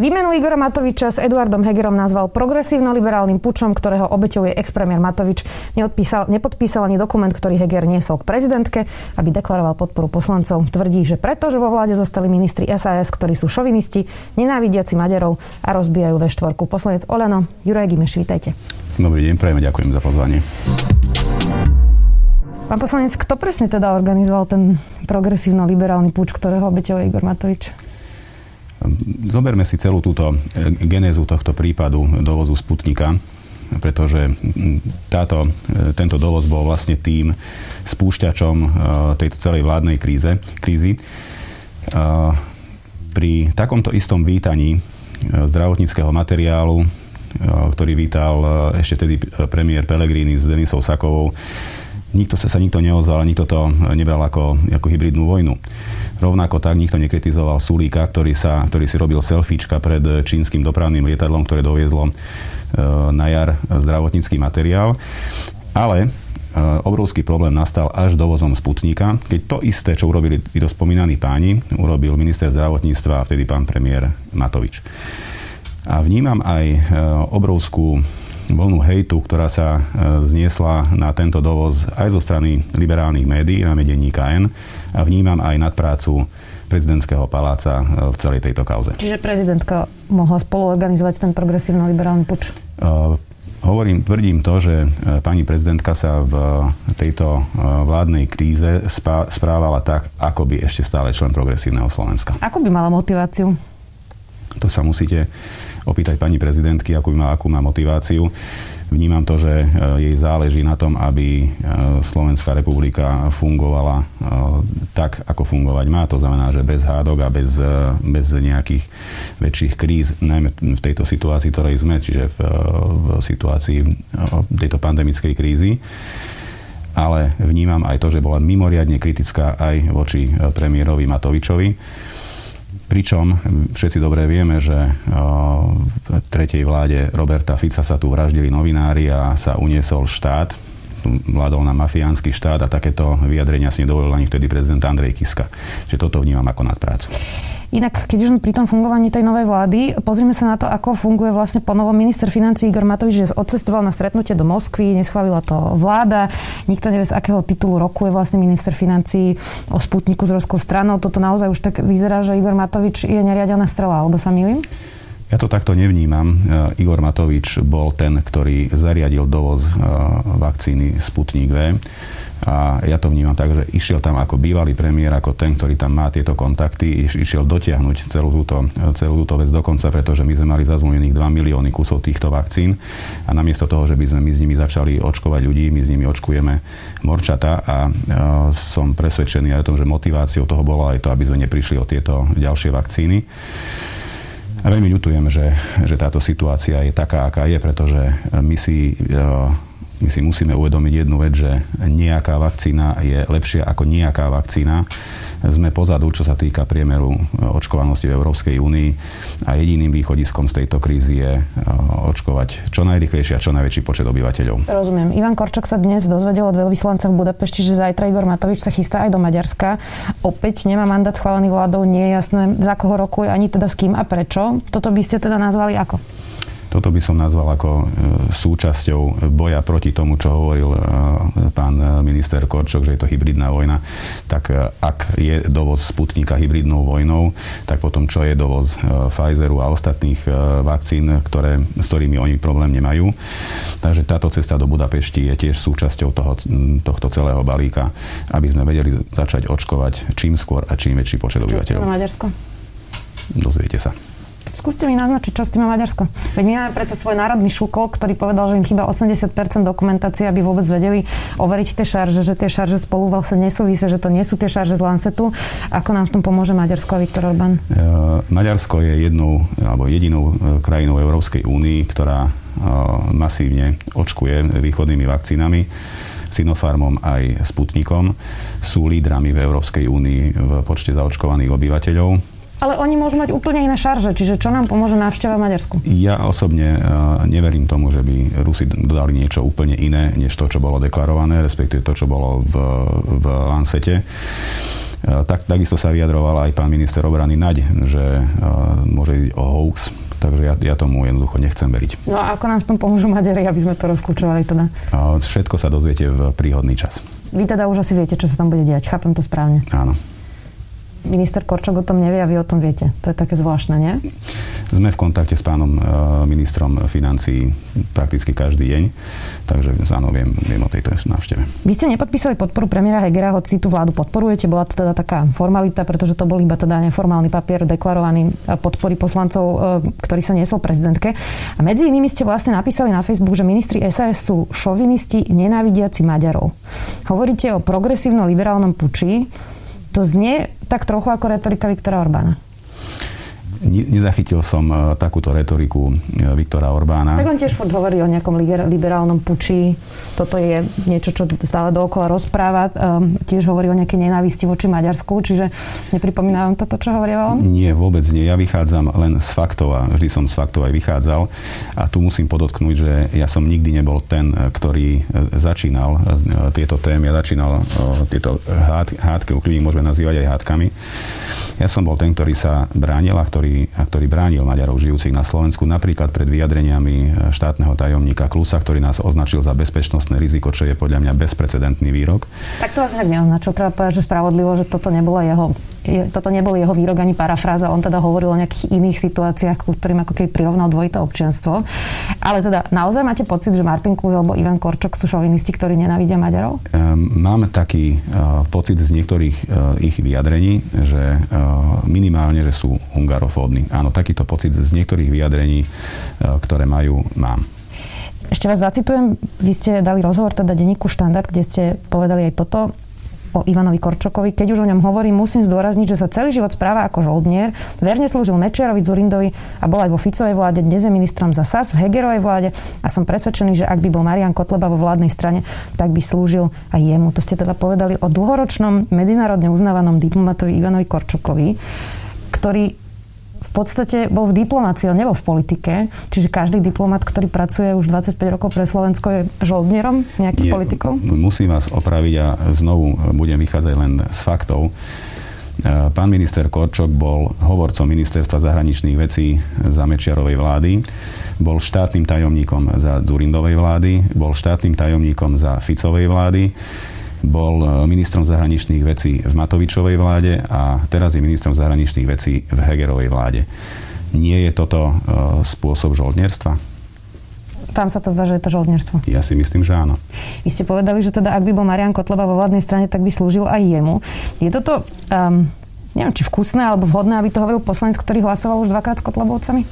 Výmenu Igora Matoviča s Eduardom Hegerom nazval progresívno-liberálnym pučom, ktorého obeťou je expremier Matovič. Neodpísal, nepodpísal ani dokument, ktorý Heger niesol k prezidentke, aby deklaroval podporu poslancov. Tvrdí, že preto, že vo vláde zostali ministri SAS, ktorí sú šovinisti, nenávidiaci Maďarov a rozbijajú V4. Poslanec Olano, Juraj Gimeš, vítajte. Dobrý deň, prejme, ďakujem za pozvanie. Pán poslanec, kto presne teda organizoval ten progresívno-liberálny púč, ktorého obeťou je Igor Matovič? Zoberme si celú túto e, genézu tohto prípadu dovozu Sputnika, pretože táto, e, tento dovoz bol vlastne tým spúšťačom e, tejto celej vládnej kríze, krízy. Pri takomto istom vítaní zdravotníckého materiálu, ktorý vítal ešte vtedy premiér Pellegrini s Denisou Sakovou, nikto sa, sa nikto neozval, nikto to nebral ako, ako hybridnú vojnu. Rovnako tak nikto nekritizoval Sulíka, ktorý, sa, ktorý si robil selfiečka pred čínskym dopravným lietadlom, ktoré doviezlo e, na jar zdravotnícky materiál. Ale e, obrovský problém nastal až dovozom Sputníka, keď to isté, čo urobili títo spomínaní páni, urobil minister zdravotníctva a vtedy pán premiér Matovič. A vnímam aj e, obrovskú vlnu hejtu, ktorá sa zniesla na tento dovoz aj zo strany liberálnych médií, na denníka N, a vnímam aj nadprácu prezidentského paláca e, v celej tejto kauze. Čiže prezidentka mohla spoluorganizovať ten progresívno-liberálny puč? Uh, hovorím, tvrdím to, že e, pani prezidentka sa v tejto vládnej kríze správala tak, ako by ešte stále člen progresívneho Slovenska. Ako by mala motiváciu? To sa musíte opýtať pani prezidentky, akú má, akú má motiváciu. Vnímam to, že e, jej záleží na tom, aby e, Slovenská republika fungovala e, tak, ako fungovať má. To znamená, že bez hádok a bez, bez nejakých väčších kríz, najmä v tejto situácii, ktorej sme, čiže v, v situácii tejto pandemickej krízy ale vnímam aj to, že bola mimoriadne kritická aj voči premiérovi Matovičovi Pričom všetci dobre vieme, že v tretej vláde Roberta Fica sa tu vraždili novinári a sa uniesol štát, vládol na mafiánsky štát a takéto vyjadrenia si nedovolil ani vtedy prezident Andrej Kiska. Čiže toto vnímam ako nadprácu. Inak, keď už pri tom fungovaní tej novej vlády, pozrime sa na to, ako funguje vlastne po minister financí Igor Matovič, že odcestoval na stretnutie do Moskvy, neschválila to vláda, nikto nevie z akého titulu roku je vlastne minister financí o Sputniku s ruskou stranou. Toto naozaj už tak vyzerá, že Igor Matovič je neriadená strela, alebo sa milím? Ja to takto nevnímam. E, Igor Matovič bol ten, ktorý zariadil dovoz e, vakcíny Sputnik V a ja to vnímam tak, že išiel tam ako bývalý premiér, ako ten, ktorý tam má tieto kontakty, išiel dotiahnuť celú túto, celú túto vec dokonca, pretože my sme mali zazvonených 2 milióny kusov týchto vakcín a namiesto toho, že by sme my s nimi začali očkovať ľudí, my s nimi očkujeme morčata a som presvedčený aj o tom, že motiváciou toho bolo aj to, aby sme neprišli o tieto ďalšie vakcíny. A veľmi ľutujem, že, že táto situácia je taká, aká je, pretože my si my si musíme uvedomiť jednu vec, že nejaká vakcína je lepšia ako nejaká vakcína. Sme pozadu, čo sa týka priemeru e, očkovanosti v Európskej únii a jediným východiskom z tejto krízy je e, očkovať čo najrychlejšie a čo najväčší počet obyvateľov. Rozumiem. Ivan Korčok sa dnes dozvedel od veľvyslanca v Budapešti, že zajtra Igor Matovič sa chystá aj do Maďarska. Opäť nemá mandát schválený vládou, nie je jasné, za koho rokuje, ani teda s kým a prečo. Toto by ste teda nazvali ako? Toto by som nazval ako e, súčasťou boja proti tomu, čo hovoril e, pán minister Korčok, že je to hybridná vojna. Tak e, ak je dovoz Sputnika hybridnou vojnou, tak potom čo je dovoz Pfizeru a ostatných vakcín, ktoré, s ktorými oni problém nemajú. Takže táto cesta do Budapešti je tiež súčasťou toho, tohto celého balíka, aby sme vedeli začať očkovať čím skôr a čím väčší počet obyvateľov. Maďarsko? Dozviete sa. Skúste mi naznačiť, čo s tým Maďarsko. Veď my máme predsa svoj národný šúkol, ktorý povedal, že im chýba 80% dokumentácie, aby vôbec vedeli overiť tie šarže, že tie šarže spolu vlastne nesúvisia, že to nie sú tie šarže z Lancetu. Ako nám v tom pomôže Maďarsko a Viktor Orbán? Uh, Maďarsko je jednou alebo jedinou e, krajinou Európskej únii, ktorá uh, masívne očkuje východnými vakcínami. Sinopharmom aj Sputnikom. Sú lídrami v Európskej únii v počte zaočkovaných obyvateľov Ale oni môžu mať úplne iné šarže, čiže čo nám pomôže návšteva v Maďarsku? Ja osobne neverím tomu, že by Rusi dodali niečo úplne iné, než to, čo bolo deklarované, respektíve to, čo bolo v, v Lancete. Tak, takisto sa vyjadroval aj pán minister obrany Naď, že môže ísť o hoax, takže ja, ja tomu jednoducho nechcem veriť. No a ako nám v tom pomôžu Maďari, aby sme to rozklúčovali teda? Všetko sa dozviete v príhodný čas. Vy teda už asi viete, čo sa tam bude diať. Chápem to správne. Áno minister Korčok o tom nevie a vy o tom viete. To je také zvláštne, nie? Sme v kontakte s pánom e, ministrom financí prakticky každý deň, takže áno, viem, viem o tejto návšteve. Vy ste nepodpísali podporu premiéra Hegera, hoci tú vládu podporujete. Bola to teda taká formalita, pretože to bol iba teda neformálny papier deklarovaný e, podpory poslancov, e, ktorý sa niesol prezidentke. A medzi inými ste vlastne napísali na Facebook, že ministri SAS sú šovinisti nenávidiaci Maďarov. Hovoríte o progresívno-liberálnom puči, to znie tak trochu ako retorika Viktora Orbána. Nezachytil som e, takúto retoriku e, Viktora Orbána. Tak on tiež furt hovorí o nejakom liberálnom puči. Toto je niečo, čo stále dookola rozpráva. Um, tiež hovorí o nejakej nenávisti voči Maďarsku, čiže nepripomína vám toto, čo hovorí on? Nie, vôbec nie. Ja vychádzam len z faktov a vždy som z faktov aj vychádzal. A tu musím podotknúť, že ja som nikdy nebol ten, e, ktorý začínal tieto témy. Ja začínal tieto hádky, kľudne môžeme nazývať aj hádkami. Ja som bol ten, ktorý sa bránil a ktorý ktorý, ktorý bránil Maďarov žijúcich na Slovensku, napríklad pred vyjadreniami e, štátneho tajomníka Klusa, ktorý nás označil za bezpečnostné riziko, čo je podľa mňa bezprecedentný výrok. Tak to vás nejak neoznačil. Treba povedať, že spravodlivo, že toto nebola jeho toto nebol jeho výrok ani parafráza, on teda hovoril o nejakých iných situáciách, ku ktorým ako keby prirovnal dvojité občianstvo. Ale teda naozaj máte pocit, že Martin Kluz alebo Ivan Korčok sú šovinisti, ktorí nenávidia Maďarov? Mám taký uh, pocit z niektorých uh, ich vyjadrení, že uh, minimálne, že sú hungarofóbni. Áno, takýto pocit z niektorých vyjadrení, ktoré majú, mám. Ešte vás zacitujem, vy ste dali rozhovor teda denníku Štandard, kde ste povedali aj toto o Ivanovi Korčokovi. Keď už o ňom hovorím, musím zdôrazniť, že sa celý život správa ako žoldnier, verne slúžil Mečiarovi, Zurindovi a bol aj vo Ficovej vláde, dnes je ministrom za SAS v Hegerovej vláde a som presvedčený, že ak by bol Marian Kotleba vo vládnej strane, tak by slúžil aj jemu. To ste teda povedali o dlhoročnom medzinárodne uznávanom diplomatovi Ivanovi Korčokovi, ktorý v podstate bol v diplomácii, on nebol v politike. Čiže každý diplomat, ktorý pracuje už 25 rokov pre Slovensko, je žoldnierom nejakých Nie, politikov? Musím vás opraviť a znovu budem vychádzať len z faktov. E, pán minister Korčok bol hovorcom ministerstva zahraničných vecí za Mečiarovej vlády, bol štátnym tajomníkom za Zurindovej vlády, bol štátnym tajomníkom za Ficovej vlády bol e, ministrom zahraničných vecí v Matovičovej vláde a teraz je ministrom zahraničných vecí v Hegerovej vláde. Nie je toto e, spôsob žoldnerstva? Tam sa to zdá, že je to žoldnerstvo. Ja si myslím, že áno. Vy ste povedali, že teda ak by bol Marian Kotleba vo vládnej strane, tak by slúžil aj jemu. Je toto, um, neviem, či vkusné alebo vhodné, aby to hovoril poslanec, ktorý hlasoval už dvakrát s Kotlebovcami?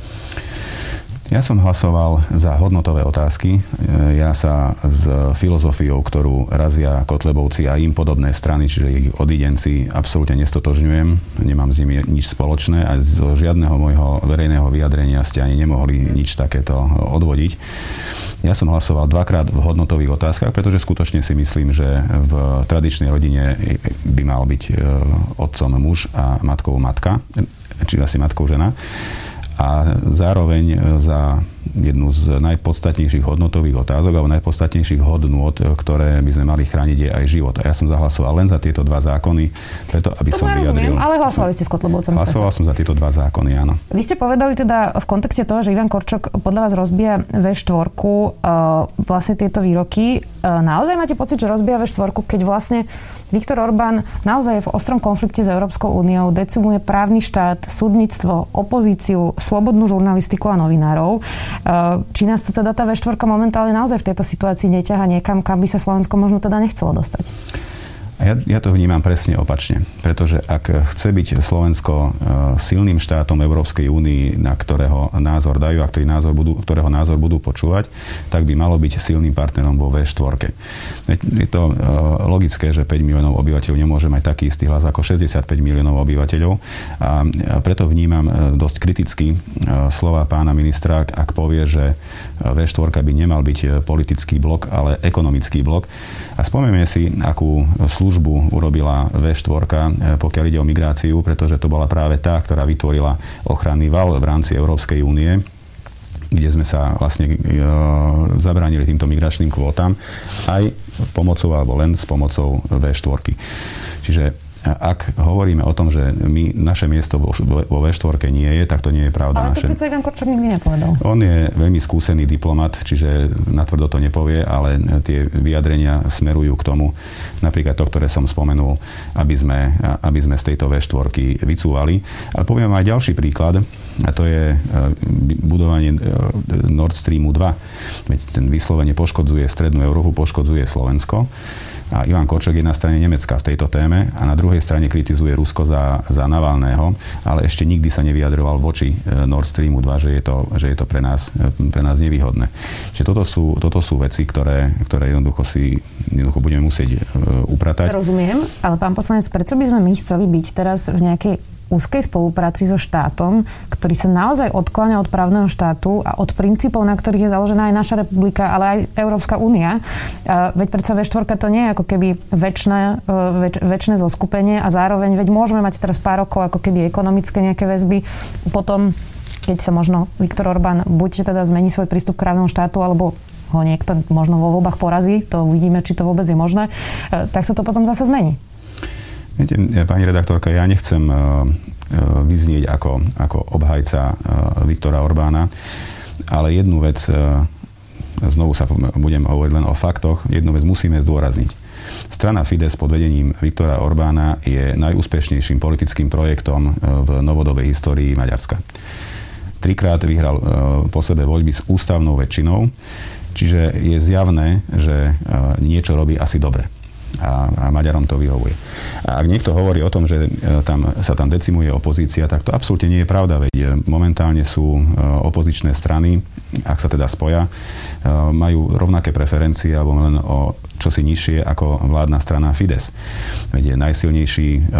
Ja som hlasoval za hodnotové otázky. Ja sa s filozofiou, ktorú razia Kotlebovci a im podobné strany, čiže ich odidenci, absolútne nestotožňujem. Nemám s nimi nič spoločné a zo žiadneho môjho verejného vyjadrenia ste ani nemohli nič takéto odvodiť. Ja som hlasoval dvakrát v hodnotových otázkach, pretože skutočne si myslím, že v tradičnej rodine by mal byť e, otcom muž a matkou matka, či asi matkou žena a zároveň e, za jednu z najpodstatnejších hodnotových otázok alebo najpodstatnejších hodnôt, e, ktoré by sme mali chrániť, je aj život. A ja som zahlasoval len za tieto dva zákony, preto aby to som vyjadril... ale hlasovali ste s Kotlebovcom. Hlasoval som za tieto dva zákony, áno. Vy ste povedali teda v kontexte toho, že Ivan Korčok podľa vás rozbíja V4 uh, vlastne tieto výroky. Uh, naozaj máte pocit, že rozbíja V4, keď vlastne Viktor Orbán naozaj je v ostrom konflikte s Európskou úniou, decimuje právny štát, súdnictvo, opozíciu, slobodnú žurnalistiku a novinárov. E, či nás to teda tá V4 momentálne naozaj v tejto situácii neťaha niekam, kam by sa Slovensko možno teda nechcelo dostať? Ja, ja to vnímam presne opačne, pretože ak chce byť Slovensko e, silným štátom Európskej únii, na ktorého názor dajú a ktorý názor budú, ktorého názor budú počúvať, tak by malo byť silným partnerom vo V4. Je to e, logické, že 5 miliónov obyvateľov nemôže mať taký istý hlas ako 65 miliónov obyvateľov a preto vnímam e, dosť kriticky slova pána ministra, ak povie, že V4 by nemal byť politický blok, ale ekonomický blok. A spomenieme si, akú slúžbu službu urobila V4, pokiaľ ide o migráciu, pretože to bola práve tá, ktorá vytvorila ochranný val v rámci Európskej únie kde sme sa vlastne e, zabránili týmto migračným kvótam aj pomocou alebo len s pomocou V4. Čiže ak hovoríme o tom, že my, naše miesto vo, vo V4 nie je, tak to nie je pravda. Ale naše... to Ivan Korčok nikdy nepovedal. On je veľmi skúsený diplomat, čiže natvrdo to nepovie, ale tie vyjadrenia smerujú k tomu, napríklad to, ktoré som spomenul, aby sme, aby sme z tejto V4 vycúvali. Ale poviem aj ďalší príklad, a to je e, budovanie e, Nord Streamu 2. Veď ten vyslovene poškodzuje Strednú Európu, poškodzuje Slovensko. A Ivan Korčok je na strane Nemecka v tejto téme a na druhej strane kritizuje Rusko za, za Navalného, ale ešte nikdy sa nevyjadroval voči e, Nord Streamu 2, že je to, že je to pre, nás, e, pre nás nevýhodné. Čiže toto sú, toto sú veci, ktoré, ktoré jednoducho si jednoducho budeme musieť e, upratať. Rozumiem, ale pán poslanec, prečo by sme my chceli byť teraz v nejakej úzkej spolupráci so štátom, ktorý sa naozaj odkláňa od právneho štátu a od princípov, na ktorých je založená aj naša republika, ale aj Európska únia. Veď predsa V4 to nie je ako keby väčšie, väč, väčšie zoskupenie a zároveň, veď môžeme mať teraz pár rokov ako keby ekonomické nejaké väzby, potom keď sa možno Viktor Orbán buď teda zmení svoj prístup k právnemu štátu, alebo ho niekto možno vo voľbách porazí, to uvidíme, či to vôbec je možné, e, tak sa to potom zase zmení. Viete, pani redaktorka, ja nechcem e, e, vyznieť ako, ako obhajca e, Viktora Orbána, ale jednu vec, znovu sa budem hovoriť len o faktoch, jednu vec musíme zdôrazniť. Strana Fides pod vedením Viktora Orbána je najúspešnejším politickým projektom v novodobej histórii Maďarska. Trikrát vyhral po sebe voľby s ústavnou väčšinou, čiže je zjavné, že niečo robí asi dobre a, a Maďarom to vyhovuje. A ak niekto hovorí o tom, že e, tam, sa tam decimuje opozícia, tak to absolútne nie je pravda, veď e, momentálne sú e, opozičné strany, ak sa teda spoja, majú rovnaké preferencie alebo len o čosi nižšie ako vládna strana Fides. Veď najsilnejší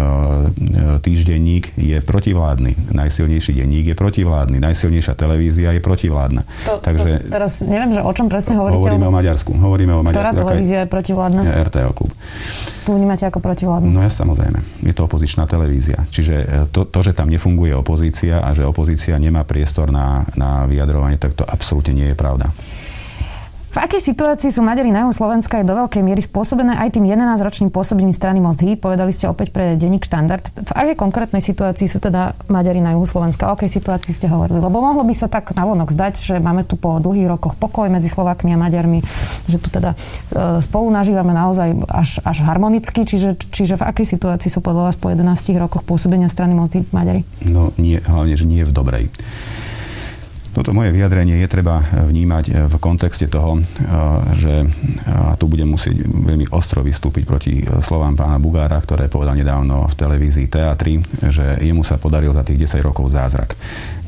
týždenník je protivládny, najsilnejší denník je protivládny, najsilnejšia televízia je protivládna. To, Takže, to, teraz neviem, že o čom presne hovoríte. Hovoríme o Maďarsku. Hovoríme o Maďarsku. Ktorá televízia je protivládna? RTL klub. Tu vnímate ako protivládnu? No ja samozrejme. Je to opozičná televízia. Čiže e, to, to, že tam nefunguje opozícia a že opozícia nemá priestor na, na vyjadrovanie, tak to absolútne nie je pravda. V akej situácii sú Maďari na juhu Slovenska je do veľkej miery spôsobené aj tým 11-ročným pôsobením strany Most Hit, povedali ste opäť pre denník štandard. V akej konkrétnej situácii sú teda Maďari na juhu Slovenska? O akej situácii ste hovorili? Lebo mohlo by sa tak navonok zdať, že máme tu po dlhých rokoch pokoj medzi Slovákmi a Maďarmi, že tu teda e, spolu nažívame naozaj až, až harmonicky, čiže, čiže v akej situácii sú podľa vás po 11 rokoch pôsobenia strany Most Hit Maďari? No nie, hlavne, že nie v dobrej. Toto moje vyjadrenie je treba vnímať v kontexte toho, eh, že eh, tu budem musieť veľmi ostro vystúpiť proti slovám pána Bugára, ktoré povedal nedávno v televízii Teatri, že jemu sa podaril za tých 10 rokov zázrak.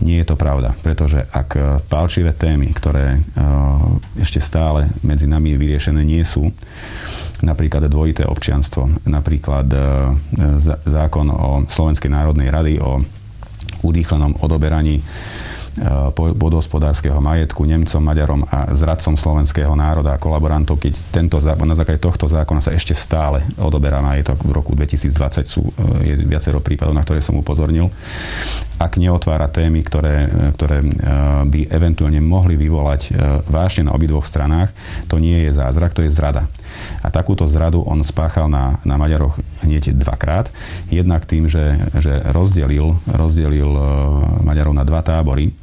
Nie je to pravda, pretože ak pálčivé témy, ktoré eh, ešte stále medzi nami vyriešené nie sú, napríklad dvojité občianstvo, napríklad zákon o Slovenskej národnej rady o urýchlenom odoberaní podhospodárskeho majetku Nemcom, Maďarom a zradcom slovenského národa a kolaborantov, keď tento zákon, na základe tohto zákona sa ešte stále odoberá majetok v roku 2020 sú je viacero prípadov, na ktoré som upozornil. Ak neotvára témy, ktoré, ktoré by eventuálne mohli vyvolať vážne na obidvoch stranách, to nie je zázrak, to je zrada. A takúto zradu on spáchal na, na Maďaroch hneď dvakrát. Jednak tým, že, že rozdelil, rozdelil e, Maďarov na dva tábory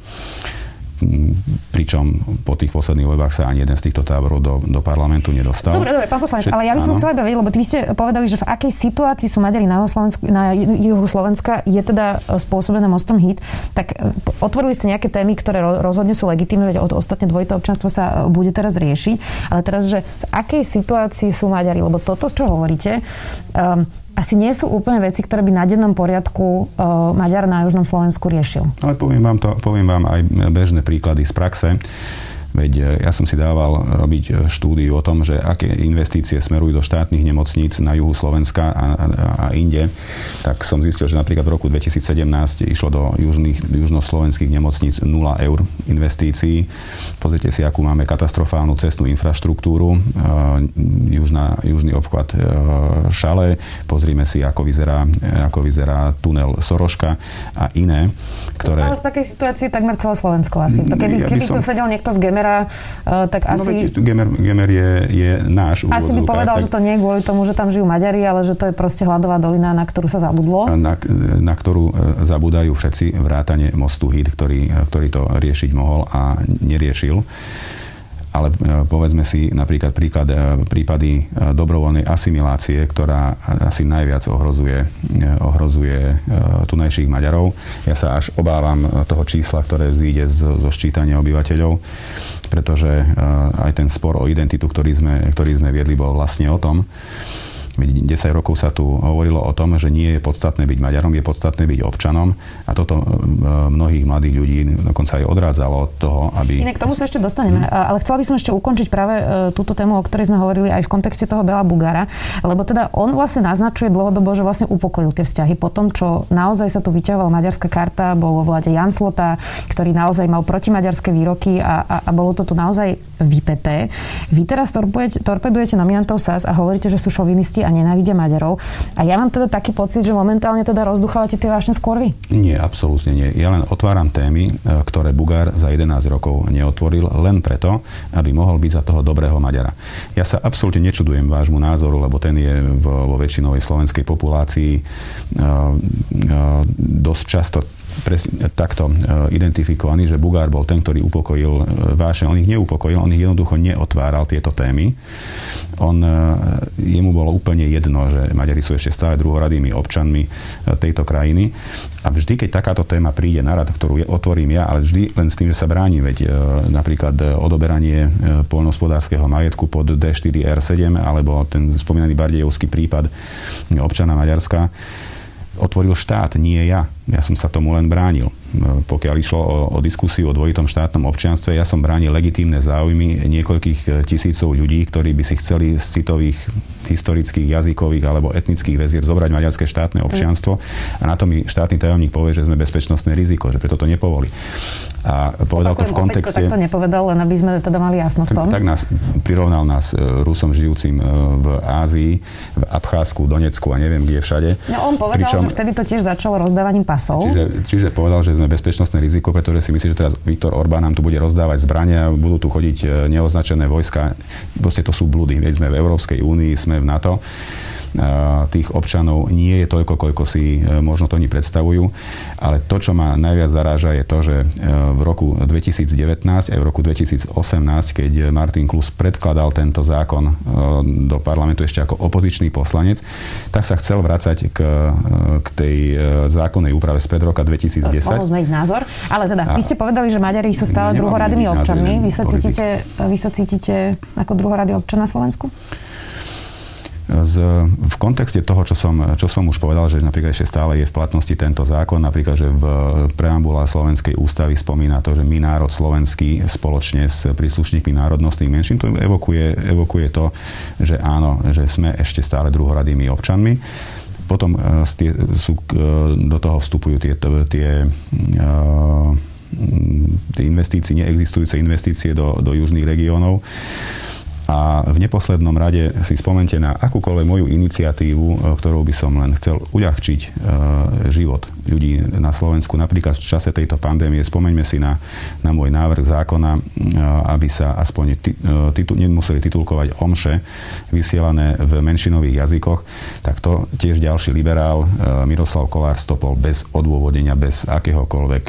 pričom po tých posledných voľbách sa ani jeden z týchto táborov do, do parlamentu nedostal. Dobre, dobre, pán poslanec, ale ja by som áno. chcela iba vedieť, lebo vy ste povedali, že v akej situácii sú Maďari na, Slovensku, na juhu Slovenska je teda spôsobené mostom hit, tak e, otvorili ste nejaké témy, ktoré rozhodne sú legitimné, veď ostatne dvojité občanstvo sa e, bude teraz riešiť, ale teraz, že v akej situácii sú Maďari, lebo toto, čo hovoríte, um, asi nie sú úplne veci, ktoré by na dennom poriadku uh, Maďar na Južnom Slovensku riešil. Ale poviem vám, to, poviem vám aj bežné príklady z praxe. Veď e, ja som si dával robiť e, štúdiu o tom, že aké investície smerujú do štátnych nemocníc na juhu Slovenska a, a, a inde, tak som zistil, že napríklad v roku 2017 išlo do južných, južnoslovenských nemocníc 0 eur investícií. Pozrite si, akú máme katastrofálnu cestnú infraštruktúru. E, južná, južný obchvat Šale. Pozrime si, ako vyzerá, ako vyzerá tunel Soroška a iné, ktoré... Ale v takej situácii takmer celé Slovensko asi. Keby, keby ja som... tu sedel niekto z Gemer Gemera, uh, tak no, asi... No, Gemer, Gemer je, je náš Asi by povedal, tak... že to nie je kvôli tomu, že tam žijú Maďari, ale že to je proste hladová dolina, na ktorú sa zabudlo. Na, na ktorú e, zabudajú všetci vrátane mostu Hit, ktorý, ktorý to riešiť mohol a neriešil ale e, povedzme si napríklad príklad, prípady dobrovoľnej asimilácie, ktorá asi najviac ohrozuje, ohrozuje tunajších Maďarov. Ja sa až obávam toho čísla, ktoré vzíde zo ščítania obyvateľov pretože aj ten spor o identitu, ktorý sme, ktorý sme viedli, bol vlastne o tom, 10 rokov sa tu hovorilo o tom, že nie je podstatné byť Maďarom, je podstatné byť občanom a toto e, mnohých mladých ľudí dokonca aj odrádzalo od toho, aby... Inak k tomu sa ešte dostaneme, hmm. ale chcela by som ešte ukončiť práve e, túto tému, o ktorej sme hovorili aj v kontexte toho Bela Bugara, lebo teda on vlastne naznačuje dlhodobo, že vlastne upokojil tie vzťahy po tom, čo naozaj sa tu vyťahovala maďarská karta, bol vo vláde Jan Slota, ktorý naozaj mal protimaďarské výroky a, a, a bolo to tu naozaj vypeté. Vy teraz torpedujete nominantov SAS a hovoríte, že sú šovinisti a nenávidia Maďarov. A ja mám teda taký pocit, že momentálne teda rozduchávate tie vášne skôr vy. Nie, absolútne nie. Ja len otváram témy, e, ktoré Bugár za 11 rokov neotvoril, len preto, aby mohol byť za toho dobrého Maďara. Ja sa absolútne nečudujem vášmu názoru, lebo ten je vo, väčšinovej slovenskej populácii uh, uh, dosť často presne takto e, identifikovaný, že Bugár bol ten, ktorý upokojil e, váše. On ich neupokojil, on ich jednoducho neotváral tieto témy. On, e, jemu bolo úplne jedno, že Maďari sú ešte stále druhoradými občanmi tejto krajiny. A vždy, keď takáto téma príde na rad, ktorú otvorím ja, ale vždy len s tým, že sa bránim, veď napríklad odoberanie poľnohospodárskeho majetku pod D4R7 alebo ten spomínaný Bardejovský prípad občana Maďarska, otvoril štát, nie ja. Ja som sa tomu len bránil. Pokiaľ išlo o, o diskusiu o dvojitom štátnom občianstve, ja som bránil legitímne záujmy niekoľkých e, tisícov ľudí, ktorí by si chceli z citových historických, jazykových alebo etnických väzieb zobrať maďarské štátne občianstvo a na to mi štátny tajomník povie, že sme bezpečnostné riziko, že preto to nepovolí. A povedal to v kontexte... Tak to nepovedal, len aby sme teda mali jasno v tom. Tak, tak nás prirovnal nás e, Rusom žijúcim e, v Ázii, v Abcházsku, Donecku a neviem kde všade. No on povedal, Pričom, že vtedy to tiež začalo rozdávaním pasov. Čiže, čiže povedal, že sme bezpečnostné riziko, pretože si myslí, že teraz Viktor Orbán nám tu bude rozdávať zbrania, budú tu chodiť e, neoznačené vojska. Proste to sú blúdy. Veď sme v Európskej únii, sme v NATO tých občanov nie je toľko, koľko si e, možno to oni predstavujú. Ale to, čo ma najviac zaráža, je to, že e, v roku 2019 aj v roku 2018, keď Martin Klus predkladal tento zákon e, do parlamentu ešte ako opozičný poslanec, tak sa chcel vrácať k, k tej zákonnej úprave spred roka 2010. Mohol zmeniť názor, ale teda, vy ste povedali, že Maďari sú stále druhoradými občanmi. Vy sa, cítite, vy sa cítite ako druhoradý občan na Slovensku? Z, v kontexte toho, čo som, čo som už povedal, že napríklad ešte stále je v platnosti tento zákon, napríklad, že v preambule Slovenskej ústavy spomína to, že my národ slovenský spoločne s príslušníkmi národnostných menšín, to evokuje, evokuje to, že áno, že sme ešte stále druhoradými občanmi. Potom uh, tie, sú, uh, do toho vstupujú tie, uh, tie investície, neexistujúce investície do, do južných regiónov. A v neposlednom rade si spomente na akúkoľvek moju iniciatívu, e, ktorou by som len chcel uľahčiť e, život ľudí na Slovensku. Napríklad v čase tejto pandémie spomeňme si na, na môj návrh zákona, e, aby sa aspoň titul, nemuseli titulkovať omše vysielané v menšinových jazykoch, tak to tiež ďalší liberál Miroslav Kolár stopol bez odôvodenia, bez akéhokoľvek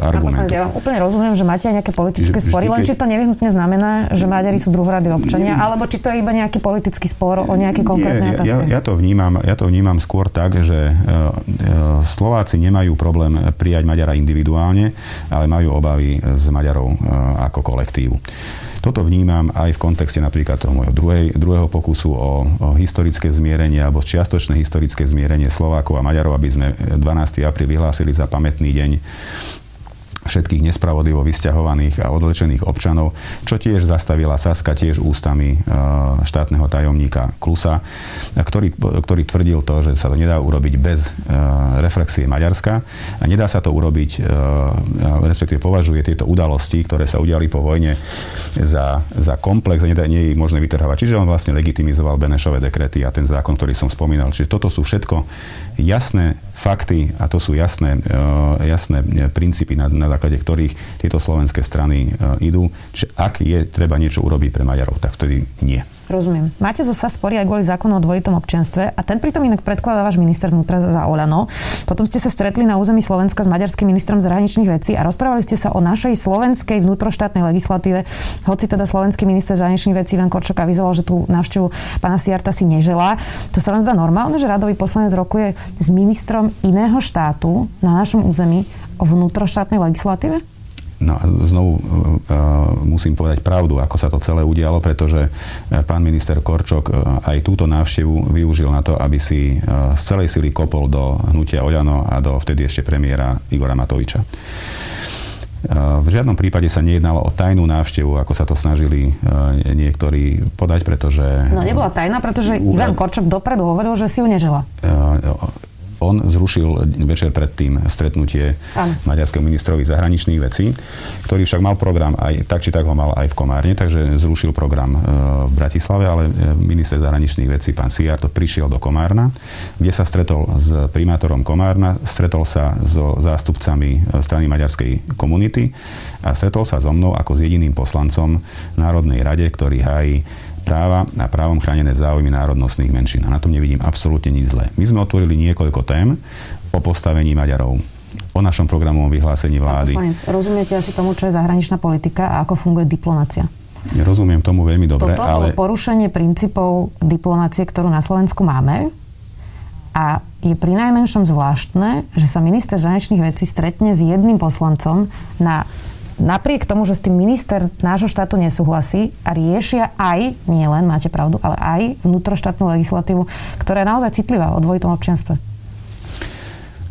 argumentu. Ja úplne rozumiem, že máte aj nejaké politické spory, len či to nevyhnutne znamená, že Maďari sú druhoradí občania, Nie. alebo či to je iba nejaký politický spor o nejaké konkrétne otázky? Ja, ja, to vnímam, ja to vnímam skôr tak, že e, e, Slováci nemajú problém prijať Maďara individuálne, ale majú obavy z Maďarov e, ako kolektívu. Toto vnímam aj v kontexte napríklad toho môjho druhej, druhého pokusu o, o historické zmierenie alebo čiastočné historické zmierenie Slovákov a Maďarov, aby sme 12. apríl vyhlásili za pamätný deň všetkých nespravodlivo vysťahovaných a odlečených občanov, čo tiež zastavila Saska tiež ústami e, štátneho tajomníka Klusa, ktorý, ktorý tvrdil to, že sa to nedá urobiť bez e, reflexie Maďarska a nedá sa to urobiť, e, respektíve považuje tieto udalosti, ktoré sa udiali po vojne za, za komplex a nedá, nie je ich možné vytrhovať. Čiže on vlastne legitimizoval Benešové dekrety a ten zákon, ktorý som spomínal. Čiže toto sú všetko jasné fakty a to sú jasné, jasné princípy, na, na základe ktorých tieto slovenské strany e, idú. Čiže ak je treba niečo urobiť pre Maďarov, tak vtedy nie. Rozumiem. Máte zo sa spory aj kvôli zákonu o dvojitom občianstve a ten pritom inak predkladá váš minister vnútra za Olano. Potom ste sa stretli na území Slovenska s maďarským ministrom zahraničných vecí a rozprávali ste sa o našej slovenskej vnútroštátnej legislatíve. Hoci teda slovenský minister zahraničných vecí Ivan Korčok avizoval, že tú návštevu pána Siarta si neželá. To sa vám zdá normálne, že radový poslanec rokuje s ministrom iného štátu na našom území o vnútroštátnej legislatíve? No a znovu uh, musím povedať pravdu, ako sa to celé udialo, pretože pán minister Korčok aj túto návštevu využil na to, aby si z celej sily kopol do hnutia Oľano a do vtedy ešte premiéra Igora Matoviča. V žiadnom prípade sa nejednalo o tajnú návštevu, ako sa to snažili niektorí podať, pretože... No nebola tajná, pretože úrad... Ivan Korčok dopredu hovoril, že si ju nežela on zrušil večer predtým stretnutie ano. maďarského ministrovi zahraničných vecí, ktorý však mal program aj tak, či tak ho mal aj v Komárne, takže zrušil program e, v Bratislave, ale e, minister zahraničných vecí, pán Siar, to prišiel do Komárna, kde sa stretol s primátorom Komárna, stretol sa so zástupcami e, strany maďarskej komunity a stretol sa so mnou ako s jediným poslancom Národnej rade, ktorý hájí práva a právom chránené záujmy národnostných menšín. A na tom nevidím absolútne nič zlé. My sme otvorili niekoľko tém o postavení Maďarov o našom programovom vyhlásení vlády. Pán poslanec, rozumiete asi tomu, čo je zahraničná politika a ako funguje diplomácia? Rozumiem tomu veľmi dobre, Toto ale... porušenie princípov diplomácie, ktorú na Slovensku máme a je pri najmenšom zvláštne, že sa minister zahraničných vecí stretne s jedným poslancom na napriek tomu, že s tým minister nášho štátu nesúhlasí a riešia aj, nie len, máte pravdu, ale aj vnútroštátnu legislatívu, ktorá je naozaj citlivá o dvojitom občianstve.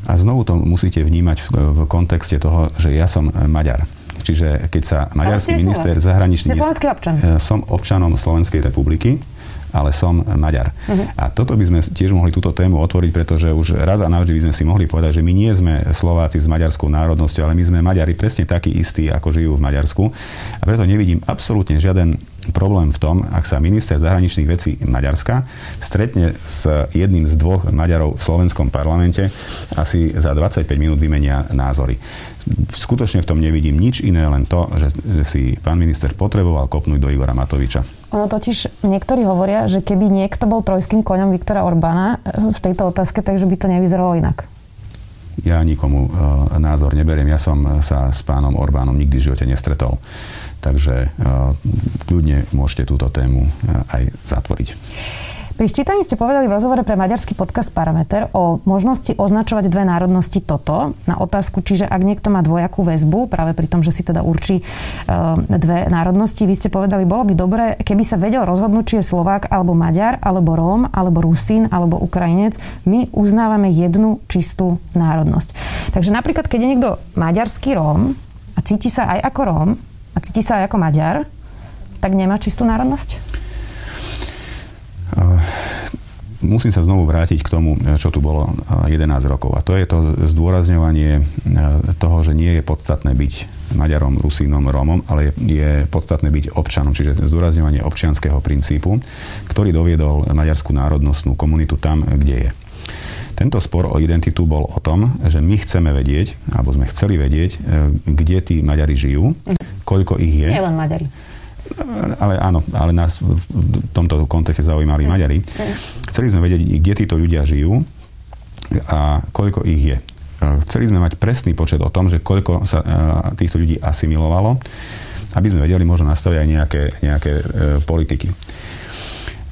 A znovu to musíte vnímať v, kontexte toho, že ja som Maďar. Čiže keď sa maďarský minister zahraničný... Ste občan. E, som občanom Slovenskej republiky ale som Maďar. Uh-huh. A toto by sme tiež mohli túto tému otvoriť, pretože už raz a navždy by sme si mohli povedať, že my nie sme Slováci s maďarskou národnosťou, ale my sme Maďari presne takí istí, ako žijú v Maďarsku. A preto nevidím absolútne žiaden problém v tom, ak sa minister zahraničných vecí Maďarska stretne s jedným z dvoch Maďarov v slovenskom parlamente, asi za 25 minút vymenia názory. Skutočne v tom nevidím nič iné, len to, že, že si pán minister potreboval kopnúť do Igora Matoviča. Ono totiž niektorí hovoria, že keby niekto bol trojským koňom Viktora Orbána eh, v tejto otázke, takže by to nevyzeralo inak. Ja nikomu e, názor neberiem. Ja som sa s pánom Orbánom nikdy v živote nestretol. Takže e, kľudne môžete túto tému e, aj zatvoriť. Pri ščítaní ste povedali v rozhovore pre maďarský podcast Parameter o možnosti označovať dve národnosti toto na otázku, čiže ak niekto má dvojakú väzbu, práve pri tom, že si teda určí uh, dve národnosti, vy ste povedali, bolo by dobré, keby sa vedel rozhodnúť, či je Slovák alebo Maďar, alebo Róm, alebo Rusín, alebo Ukrajinec. My uznávame jednu čistú národnosť. Takže napríklad, keď je niekto maďarský Róm a cíti sa aj ako Róm a cíti sa ako Maďar, tak nemá čistú národnosť? musím sa znovu vrátiť k tomu, čo tu bolo 11 rokov. A to je to zdôrazňovanie toho, že nie je podstatné byť Maďarom, Rusínom, Rómom, ale je podstatné byť občanom, čiže zdôrazňovanie občianského princípu, ktorý doviedol maďarskú národnostnú komunitu tam, kde je. Tento spor o identitu bol o tom, že my chceme vedieť, alebo sme chceli vedieť, e, kde tí Maďari žijú, koľko ich je. Nie len Maďari ale áno, ale nás v tomto kontexte zaujímali Maďari. Chceli sme vedieť, kde títo ľudia žijú a koľko ich je. Chceli sme mať presný počet o tom, že koľko sa týchto ľudí asimilovalo, aby sme vedeli možno nastaviť aj nejaké, nejaké e, politiky.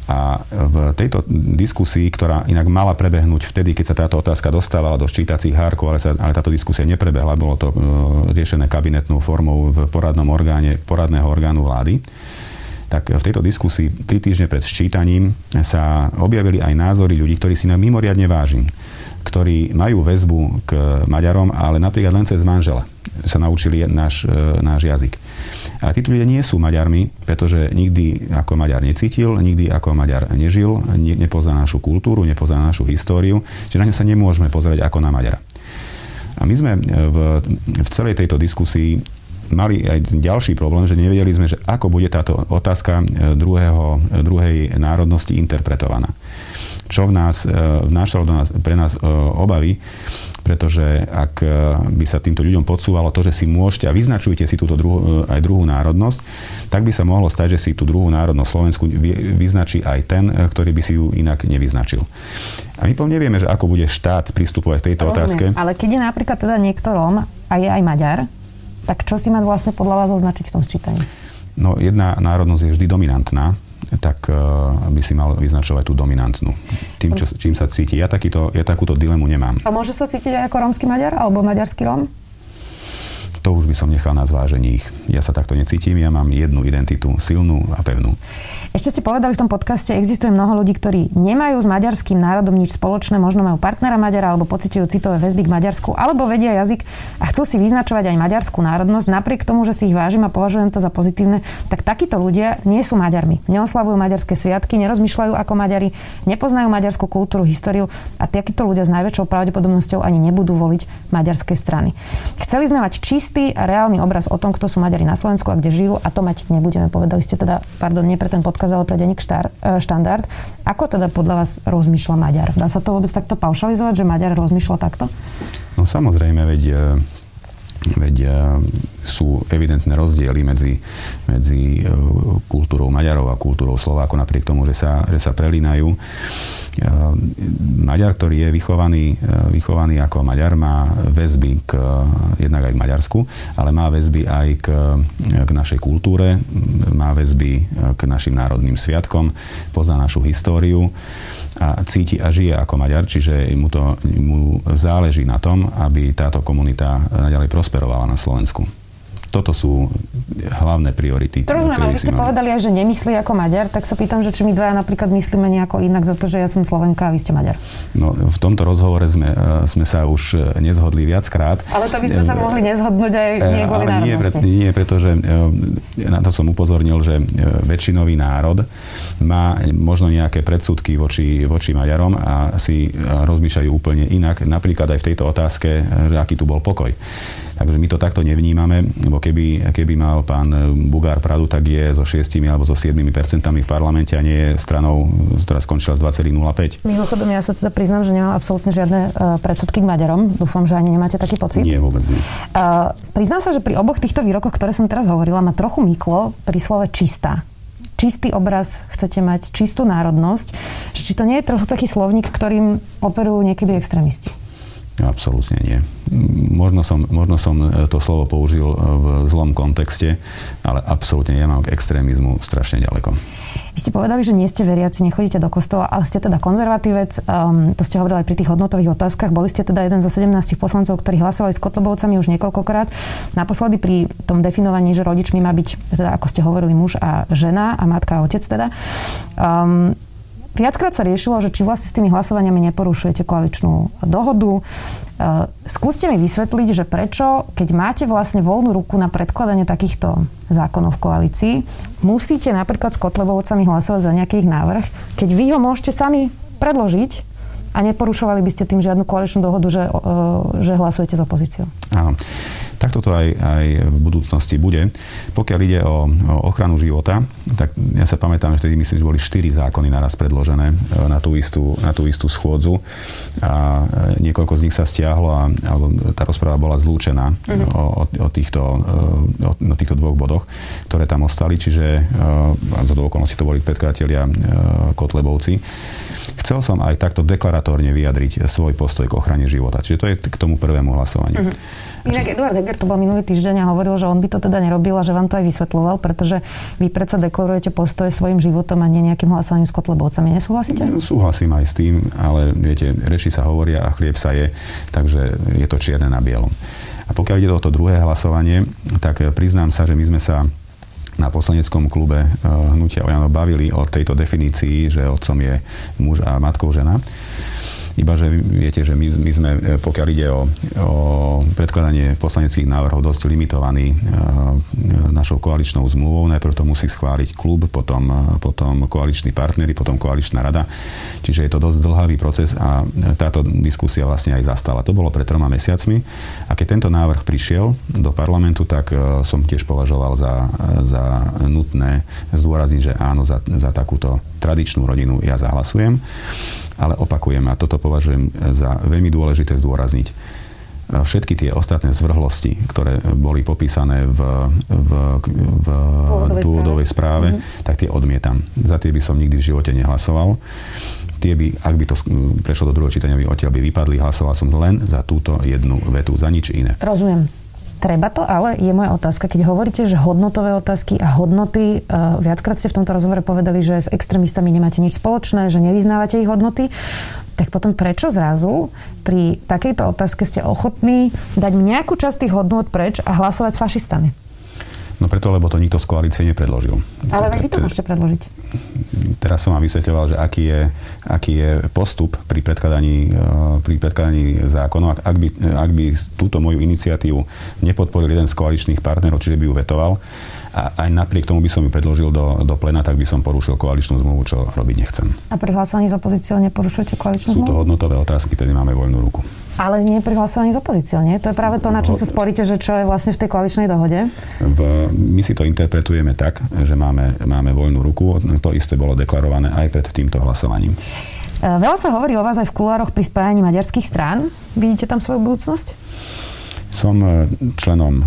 A v tejto diskusii, ktorá inak mala prebehnúť vtedy, keď sa táto otázka dostávala do ščítacích hárkov, ale, sa, ale táto diskusia neprebehla, bolo to uh, riešené kabinetnou formou v poradnom orgáne, poradného orgánu vlády, tak v tejto diskusii tri týždne pred ščítaním sa objavili aj názory ľudí, ktorí si na mimoriadne vážim. ktorí majú väzbu k Maďarom, ale napríklad len cez manžela sa naučili náš, náš jazyk. Ale títo ľudia nie sú Maďarmi, pretože nikdy ako Maďar necítil, nikdy ako Maďar nežil, ne, nepozná našu kultúru, nepozná našu históriu, čiže na ňu sa nemôžeme pozrieť ako na Maďara. A my sme v, v celej tejto diskusii mali aj ďalší problém, že nevedeli sme, že ako bude táto otázka druhého, druhej národnosti interpretovaná. Čo v nás vnášalo do nás, pre nás obavy, pretože ak e, by sa týmto ľuďom podsúvalo to, že si môžete a vyznačujete si túto druhu, aj druhú národnosť, tak by sa mohlo stať, že si tú druhú národnosť Slovensku vyznačí aj ten, e, ktorý by si ju inak nevyznačil. A my nevieme, že ako bude štát pristupovať k tejto Rozumiem, otázke. Ale keď je napríklad teda niekto Róm a je aj Maďar, tak čo si má vlastne podľa vás označiť v tom sčítaní? No, jedna národnosť je vždy dominantná tak eh, by si mal vyznačovať tú dominantnú. Tým, čo, čím sa cíti. Ja, takýto, ja takúto dilemu nemám. A môže sa cítiť aj ako rómsky Maďar alebo maďarský Róm? To už by som nechal na zvážení ich. Ja sa takto necítim, ja mám jednu identitu, silnú a pevnú. Ešte ste povedali v tom podcaste, existuje mnoho ľudí, ktorí nemajú s maďarským národom nič spoločné, možno majú partnera Maďara alebo pocitujú citové väzby k Maďarsku, alebo vedia jazyk a chcú si vyznačovať aj maďarskú národnosť, napriek tomu, že si ich vážim a považujem to za pozitívne, tak takíto ľudia nie sú Maďarmi. Neoslavujú maďarské sviatky, nerozmýšľajú ako Maďari, nepoznajú maďarskú kultúru, históriu a takíto ľudia s najväčšou pravdepodobnosťou ani nebudú voliť maďarské strany. Chceli sme mať čistý a reálny obraz o tom, kto sú Maďari na Slovensku a kde žijú a to mať nebudeme. Povedali ste teda, pardon, nie pre ten podcast ukázalo pre denník e, štandard. Ako teda podľa vás rozmýšľa Maďar? Dá sa to vôbec takto paušalizovať, že Maďar rozmýšľa takto? No samozrejme, veď e, veď e, sú evidentné rozdiely medzi, medzi kultúrou Maďarov a kultúrou Slovákov, napriek tomu, že sa, že sa prelínajú. Maďar, ktorý je vychovaný, vychovaný ako Maďar, má väzby k, jednak aj k Maďarsku, ale má väzby aj k, k našej kultúre, má väzby k našim národným sviatkom, pozná našu históriu a cíti a žije ako Maďar, čiže mu, to, mu záleží na tom, aby táto komunita naďalej prosperovala na Slovensku toto sú hlavné priority. Rozumiem, ale vy ste povedali aj, že nemyslí ako Maďar, tak sa pýtam, že či my dvaja napríklad myslíme nejako inak za to, že ja som Slovenka a vy ste Maďar. No, v tomto rozhovore sme, e, sme sa už e, nezhodli viackrát. Ale to by sme sa mohli nezhodnúť aj nie kvôli ale nie, pre, nie, pretože e, na to som upozornil, že väčšinový národ má možno nejaké predsudky voči, voči Maďarom a si rozmýšľajú úplne inak. Napríklad aj v tejto otázke, že aký tu bol pokoj. Takže my to takto nevnímame, lebo keby, keby mal pán Bugár Pradu, tak je so 6 alebo so 7 percentami v parlamente a nie je stranou, ktorá skončila z 20,05. Mimochodom, ja sa teda priznám, že nemám absolútne žiadne uh, predsudky k Maďarom. Dúfam, že ani nemáte taký pocit. Nie, vôbec nie. Uh, priznám sa, že pri oboch týchto výrokoch, ktoré som teraz hovorila, ma trochu myklo pri slove čistá čistý obraz, chcete mať čistú národnosť. Či to nie je trochu taký slovník, ktorým operujú niekedy extrémisti? Absolútne nie. Možno som, možno som e, to slovo použil e, v zlom kontexte, ale absolútne ja mám k extrémizmu strašne ďaleko. Vy ste povedali, že nie ste veriaci, nechodíte do kostola, ale ste teda konzervatívec. Um, to ste hovorili aj pri tých hodnotových otázkach. Boli ste teda jeden zo 17 poslancov, ktorí hlasovali s Kotlobovcami už niekoľkokrát. Naposledy pri tom definovaní, že rodičmi má byť, teda ako ste hovorili, muž a žena a matka a otec teda. Um, Viackrát sa riešilo, že či vlastne s tými hlasovaniami neporušujete koaličnú dohodu. E, skúste mi vysvetliť, že prečo, keď máte vlastne voľnú ruku na predkladanie takýchto zákonov v koalícii, musíte napríklad s Kotlebovcami hlasovať za nejaký ich návrh, keď vy ho môžete sami predložiť a neporušovali by ste tým žiadnu koaličnú dohodu, že, že hlasujete s opozíciou. Áno. Takto to aj, aj v budúcnosti bude. Pokiaľ ide o, o ochranu života, tak ja sa pamätám, že vtedy myslím, že boli štyri zákony naraz predložené e, na tú istú, na tú istú schôdzu a e, niekoľko z nich sa stiahlo a, alebo tá rozpráva bola zlúčená uh-huh. o, o, týchto, e, o, o týchto dvoch bodoch, ktoré tam ostali, čiže a za okolností to boli predkladatelia Kotlebovci. Chcel som aj takto deklaratórne vyjadriť svoj postoj k ochrane života. Čiže to je k tomu prvému hlasovaniu. Uh-huh. Inak Eduard Heger to bol minulý týždeň a hovoril, že on by to teda nerobil a že vám to aj vysvetloval, pretože vy predsa deklarujete postoje svojim životom a nie nejakým hlasovaním s kotlebovcami. Nesúhlasíte? Súhlasím aj s tým, ale viete, reči sa hovoria a chlieb sa je, takže je to čierne na bielom. A pokiaľ ide o to druhé hlasovanie, tak priznám sa, že my sme sa na poslaneckom klube eh, Hnutia Ojano bavili o tejto definícii, že otcom je muž a matkou žena. Iba, že viete, že my, my sme, pokiaľ ide o, o predkladanie poslaneckých návrhov, dosť limitovaní našou koaličnou zmluvou. Najprv to musí schváliť klub, potom, potom koaliční partnery, potom koaličná rada. Čiže je to dosť dlhavý proces a táto diskusia vlastne aj zastala. To bolo pred troma mesiacmi a keď tento návrh prišiel do parlamentu, tak som tiež považoval za, za nutné zdôrazniť, že áno, za, za takúto tradičnú rodinu ja zahlasujem. Ale opakujem, a toto považujem za veľmi dôležité zdôrazniť, všetky tie ostatné zvrhlosti, ktoré boli popísané v, v, v dôvodovej správe, mm-hmm. tak tie odmietam. Za tie by som nikdy v živote nehlasoval. Tie by, ak by to prešlo do druhého čítania, by odtiaľ by vypadli. Hlasoval som len za túto jednu vetu, za nič iné. Rozumiem. Treba to, ale je moja otázka. Keď hovoríte, že hodnotové otázky a hodnoty, uh, viackrát ste v tomto rozhovore povedali, že s extrémistami nemáte nič spoločné, že nevyznávate ich hodnoty, tak potom prečo zrazu pri takejto otázke ste ochotní dať nejakú časť tých hodnot preč a hlasovať s fašistami? No preto, lebo to nikto z koalície nepredložil. Ale vy to môžete predložiť. Teraz som vám vysvetľoval, že aký je, aký je postup pri predkladaní, eh, pri predkladaní zákonov. Ak, ak, by, ak by túto moju iniciatívu nepodporil jeden z koaličných partnerov, čiže by ju vetoval, a aj napriek tomu by som ju predložil do, do plena, tak by som porušil koaličnú zmluvu, čo robiť nechcem. A pri hlasovaní s opozíciou neporušujete koaličnú zmluvu? Sú to hodnotové otázky, tedy máme voľnú ruku. Ale nie pri hlasovaní s opozíciou, nie? To je práve to, na čom sa sporíte, že čo je vlastne v tej koaličnej dohode? V, my si to interpretujeme tak, že máme, máme voľnú ruku. To isté bolo deklarované aj pred týmto hlasovaním. E, veľa sa hovorí o vás aj v kulároch pri spájaní maďarských strán. Vidíte tam svoju budúcnosť? Som e, členom e,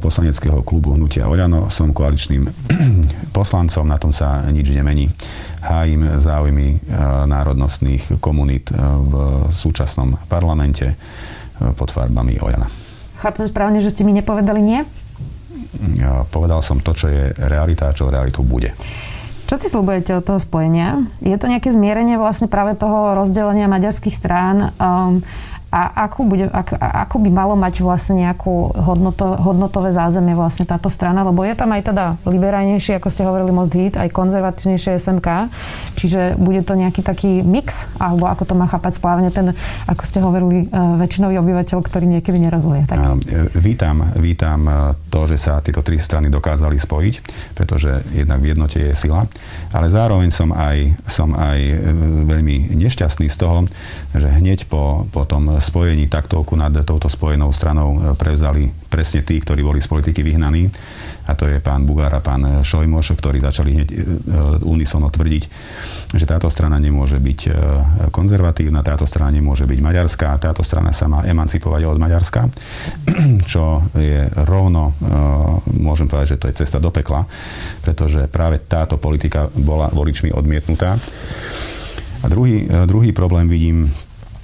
poslaneckého klubu Hnutia Oľano, som koaličným poslancom, na tom sa nič nemení. Hájim záujmy e, národnostných komunít v súčasnom parlamente pod farbami Oľana. Chápem správne, že ste mi nepovedali nie? Ja povedal som to, čo je realita a čo realitu bude. Čo si slúbujete od toho spojenia? Je to nejaké zmierenie vlastne práve toho rozdelenia maďarských strán? Um, a ako, bude, ak, ako by malo mať vlastne nejakú hodnoto, hodnotové zázemie vlastne táto strana, lebo je tam aj teda liberálnejšie, ako ste hovorili Most Hit, aj konzervatívnejšie SMK, čiže bude to nejaký taký mix, alebo ako to má chápať správne ten, ako ste hovorili, uh, väčšinový obyvateľ, ktorý niekedy nerozumie. Tak. E, vítam, vítam e, to, že sa tieto tri strany dokázali spojiť, pretože jednak v jednote je sila, ale zároveň som aj, som aj veľmi nešťastný z toho, že hneď po, po tom spojení taktovku nad touto spojenou stranou e, prevzali presne tí, ktorí boli z politiky vyhnaní. A to je pán Bugár a pán Šojmoš, ktorí začali hneď e, unisono tvrdiť, že táto strana nemôže byť e, konzervatívna, táto strana nemôže byť maďarská, táto strana sa má emancipovať od Maďarska, čo je rovno, môžem povedať, že to je cesta do pekla, pretože práve táto politika bola voličmi odmietnutá. A druhý, druhý problém vidím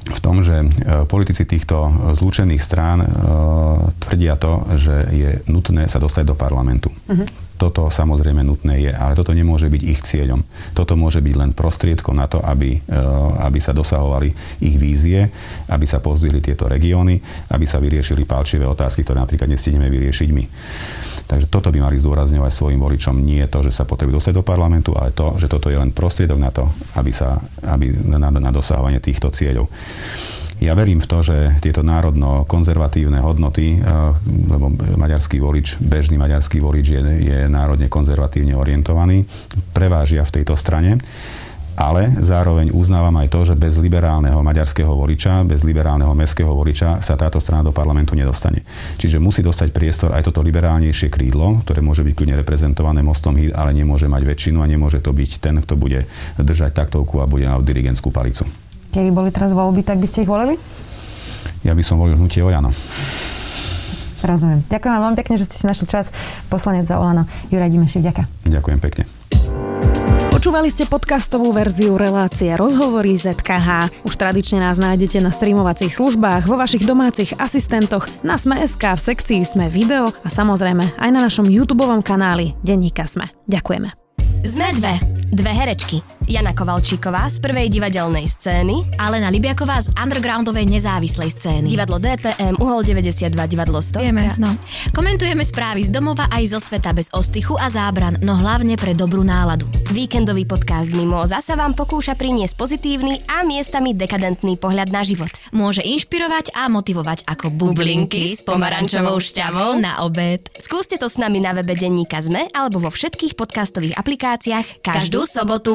v tom, že e, politici týchto zlúčených strán e, tvrdia to, že je nutné sa dostať do parlamentu. Uh-huh. Toto samozrejme nutné je, ale toto nemôže byť ich cieľom. Toto môže byť len prostriedkom na to, aby, e, aby sa dosahovali ich vízie, aby sa pozdvihli tieto regióny, aby sa vyriešili palčivé otázky, ktoré napríklad nestihneme vyriešiť my. Takže toto by mali zdôrazňovať svojim voličom. Nie to, že sa potrebujú dostať do parlamentu, ale to, že toto je len prostriedok na to, aby sa, aby na, na dosahovanie týchto cieľov. Ja verím v to, že tieto národno-konzervatívne hodnoty, eh, lebo maďarský volič, bežný maďarský volič je, je národne konzervatívne orientovaný, prevážia v tejto strane ale zároveň uznávam aj to, že bez liberálneho maďarského voliča, bez liberálneho mestského voliča sa táto strana do parlamentu nedostane. Čiže musí dostať priestor aj toto liberálnejšie krídlo, ktoré môže byť kľudne reprezentované mostom hit, ale nemôže mať väčšinu a nemôže to byť ten, kto bude držať taktovku a bude na dirigentskú palicu. Keby boli teraz voľby, tak by ste ich volili? Ja by som volil hnutie Ojano. Rozumiem. Ďakujem vám veľmi pekne, že ste si našli čas. Poslanec za Olano, Juraj Dimeši, ďakujem. Ďakujem pekne. Počúvali ste podcastovú verziu relácie Rozhovory ZKH. Už tradične nás nájdete na streamovacích službách, vo vašich domácich asistentoch, na Sme.sk, v sekcii Sme video a samozrejme aj na našom YouTube kanáli Denníka Sme. Ďakujeme. Sme dve. Dve herečky. Jana Kovalčíková z prvej divadelnej scény, Alena Libiaková z undergroundovej nezávislej scény. divadlo DPM, Uhol 92, divadlo 100. Vieme, no. Komentujeme správy z domova aj zo sveta bez ostychu a zábran, no hlavne pre dobrú náladu. Víkendový podcast Mimoza sa vám pokúša priniesť pozitívny a miestami dekadentný pohľad na život. Môže inšpirovať a motivovať ako bublinky s pomarančovou šťavou na obed. Skúste to s nami na webe Denníka Zme alebo vo všetkých podcastových aplikáciách každú Každú sobotu.